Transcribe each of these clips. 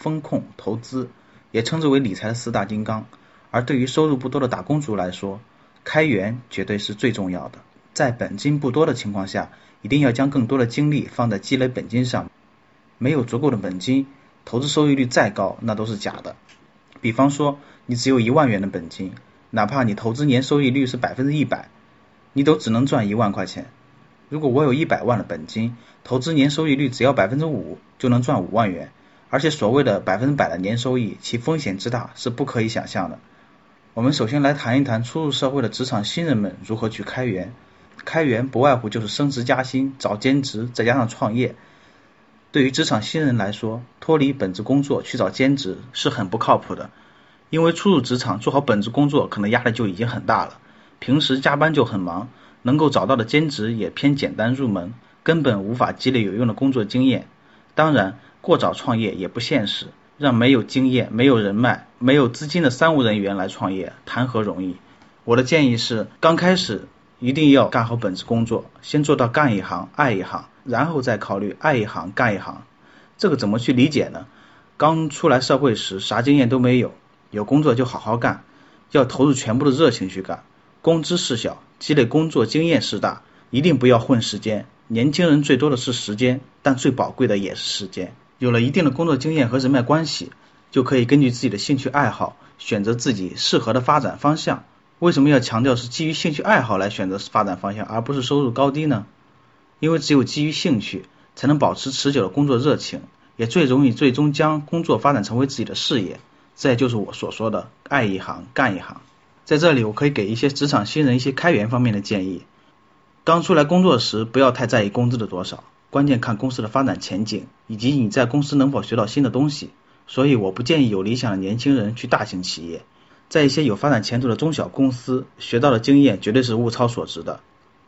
风控、投资，也称之为理财的四大金刚。而对于收入不多的打工族来说，开源绝对是最重要的。在本金不多的情况下，一定要将更多的精力放在积累本金上。没有足够的本金，投资收益率再高，那都是假的。比方说，你只有一万元的本金，哪怕你投资年收益率是百分之一百，你都只能赚一万块钱。如果我有一百万的本金，投资年收益率只要百分之五，就能赚五万元。而且所谓的百分之百的年收益，其风险之大是不可以想象的。我们首先来谈一谈初入社会的职场新人们如何去开源。开源不外乎就是升职加薪、找兼职，再加上创业。对于职场新人来说，脱离本职工作去找兼职是很不靠谱的，因为初入职场做好本职工作可能压力就已经很大了，平时加班就很忙。能够找到的兼职也偏简单入门，根本无法积累有用的工作经验。当然，过早创业也不现实，让没有经验、没有人脉、没有资金的三无人员来创业，谈何容易？我的建议是，刚开始一定要干好本职工作，先做到干一行爱一行，然后再考虑爱一行干一行。这个怎么去理解呢？刚出来社会时啥经验都没有，有工作就好好干，要投入全部的热情去干。工资是小，积累工作经验是大，一定不要混时间。年轻人最多的是时间，但最宝贵的也是时间。有了一定的工作经验和人脉关系，就可以根据自己的兴趣爱好选择自己适合的发展方向。为什么要强调是基于兴趣爱好来选择发展方向，而不是收入高低呢？因为只有基于兴趣，才能保持持久的工作热情，也最容易最终将工作发展成为自己的事业。这也就是我所说的爱一行干一行。在这里，我可以给一些职场新人一些开源方面的建议。刚出来工作时，不要太在意工资的多少，关键看公司的发展前景以及你在公司能否学到新的东西。所以，我不建议有理想的年轻人去大型企业，在一些有发展前途的中小公司学到的经验绝对是物超所值的。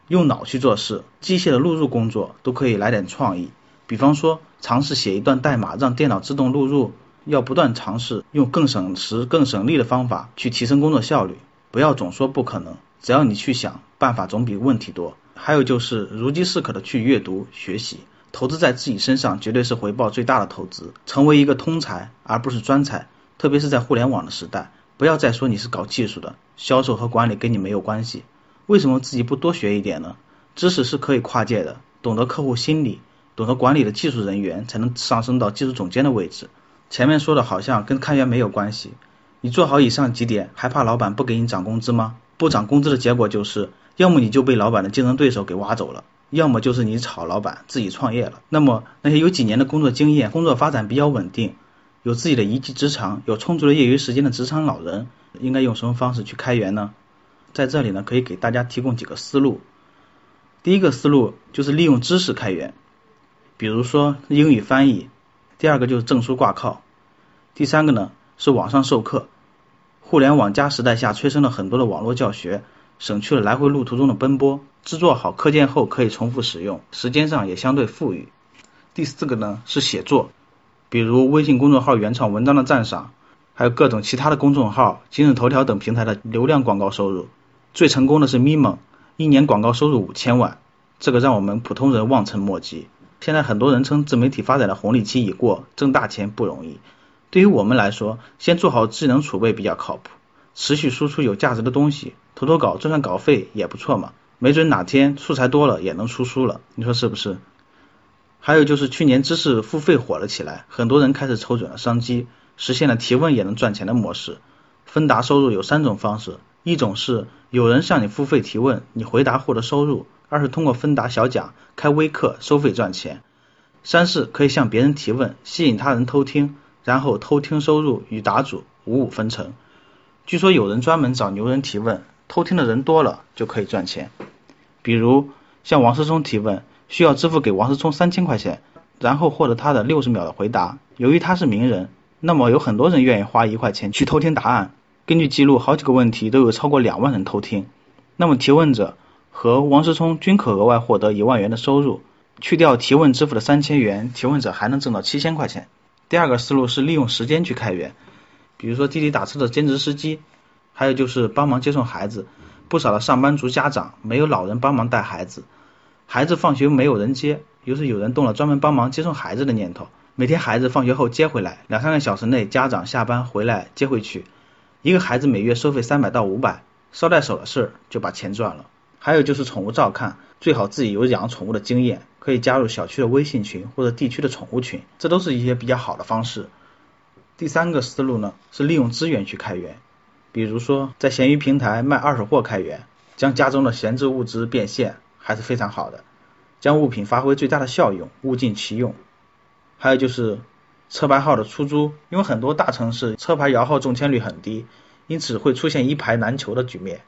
用脑去做事，机械的录入工作都可以来点创意，比方说尝试写一段代码让电脑自动录入，要不断尝试用更省时、更省力的方法去提升工作效率。不要总说不可能，只要你去想办法，总比问题多。还有就是如饥似渴的去阅读学习，投资在自己身上绝对是回报最大的投资。成为一个通才而不是专才，特别是在互联网的时代，不要再说你是搞技术的，销售和管理跟你没有关系。为什么自己不多学一点呢？知识是可以跨界的，懂得客户心理，懂得管理的技术人员才能上升到技术总监的位置。前面说的好像跟开源没有关系。你做好以上几点，还怕老板不给你涨工资吗？不涨工资的结果就是，要么你就被老板的竞争对手给挖走了，要么就是你炒老板自己创业了。那么那些有几年的工作经验、工作发展比较稳定、有自己的一技之长、有充足的业余时间的职场老人，应该用什么方式去开源呢？在这里呢，可以给大家提供几个思路。第一个思路就是利用知识开源，比如说英语翻译；第二个就是证书挂靠；第三个呢是网上授课。互联网加时代下，催生了很多的网络教学，省去了来回路途中的奔波。制作好课件后可以重复使用，时间上也相对富裕。第四个呢是写作，比如微信公众号原创文章的赞赏，还有各种其他的公众号、今日头条等平台的流量广告收入。最成功的是咪蒙，一年广告收入五千万，这个让我们普通人望尘莫及。现在很多人称自媒体发展的红利期已过，挣大钱不容易。对于我们来说，先做好智能储备比较靠谱，持续输出有价值的东西，投投稿赚赚稿费也不错嘛，没准哪天素材多了也能出书了，你说是不是？还有就是去年知识付费火了起来，很多人开始瞅准了商机，实现了提问也能赚钱的模式。分达收入有三种方式，一种是有人向你付费提问，你回答获得收入；二是通过分达小讲开微课收费赚钱；三是可以向别人提问，吸引他人偷听。然后偷听收入与答主五五分成。据说有人专门找牛人提问，偷听的人多了就可以赚钱。比如向王思聪提问，需要支付给王思聪三千块钱，然后获得他的六十秒的回答。由于他是名人，那么有很多人愿意花一块钱去偷听答案。根据记录，好几个问题都有超过两万人偷听。那么提问者和王思聪均可额外获得一万元的收入。去掉提问支付的三千元，提问者还能挣到七千块钱。第二个思路是利用时间去开源，比如说滴滴打车的兼职司机，还有就是帮忙接送孩子。不少的上班族家长没有老人帮忙带孩子，孩子放学没有人接，于是有人动了专门帮忙接送孩子的念头。每天孩子放学后接回来，两三个小时内家长下班回来接回去，一个孩子每月收费三百到五百，捎带手的事儿就把钱赚了。还有就是宠物照看，最好自己有养宠物的经验，可以加入小区的微信群或者地区的宠物群，这都是一些比较好的方式。第三个思路呢是利用资源去开源，比如说在闲鱼平台卖二手货开源，将家中的闲置物资变现还是非常好的，将物品发挥最大的效用，物尽其用。还有就是车牌号的出租，因为很多大城市车牌摇号中签率很低，因此会出现一牌难求的局面。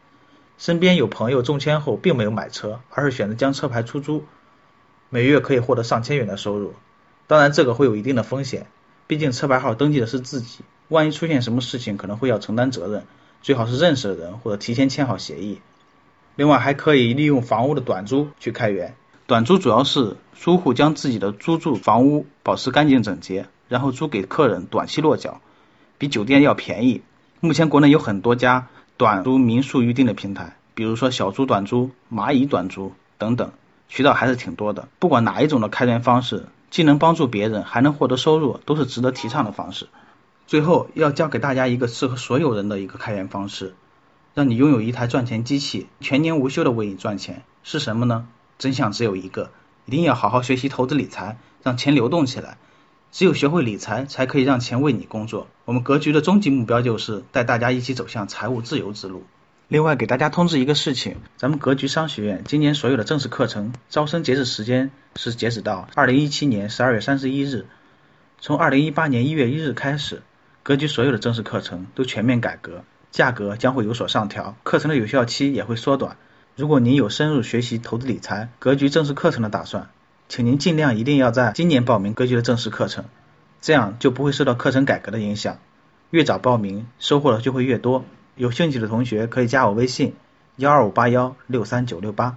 身边有朋友中签后并没有买车，而是选择将车牌出租，每月可以获得上千元的收入。当然这个会有一定的风险，毕竟车牌号登记的是自己，万一出现什么事情可能会要承担责任，最好是认识的人或者提前签好协议。另外还可以利用房屋的短租去开源。短租主要是租户将自己的租住房屋保持干净整洁，然后租给客人短期落脚，比酒店要便宜。目前国内有很多家短租民宿预订的平台，比如说小猪短租、蚂蚁短租等等，渠道还是挺多的。不管哪一种的开源方式，既能帮助别人，还能获得收入，都是值得提倡的方式。最后要教给大家一个适合所有人的一个开源方式，让你拥有一台赚钱机器，全年无休的为你赚钱，是什么呢？真相只有一个，一定要好好学习投资理财，让钱流动起来。只有学会理财，才可以让钱为你工作。我们格局的终极目标就是带大家一起走向财务自由之路。另外，给大家通知一个事情，咱们格局商学院今年所有的正式课程招生截止时间是截止到二零一七年十二月三十一日。从二零一八年一月一日开始，格局所有的正式课程都全面改革，价格将会有所上调，课程的有效期也会缩短。如果您有深入学习投资理财格局正式课程的打算，请您尽量一定要在今年报名格局的正式课程，这样就不会受到课程改革的影响。越早报名，收获的就会越多。有兴趣的同学可以加我微信：幺二五八幺六三九六八。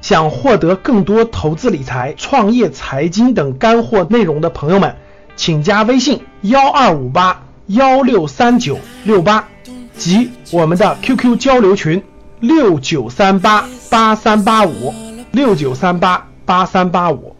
想获得更多投资理财、创业财经等干货内容的朋友们，请加微信：幺二五八幺六三九六八及我们的 QQ 交流群。六九三八八三八五，六九三八八三八五。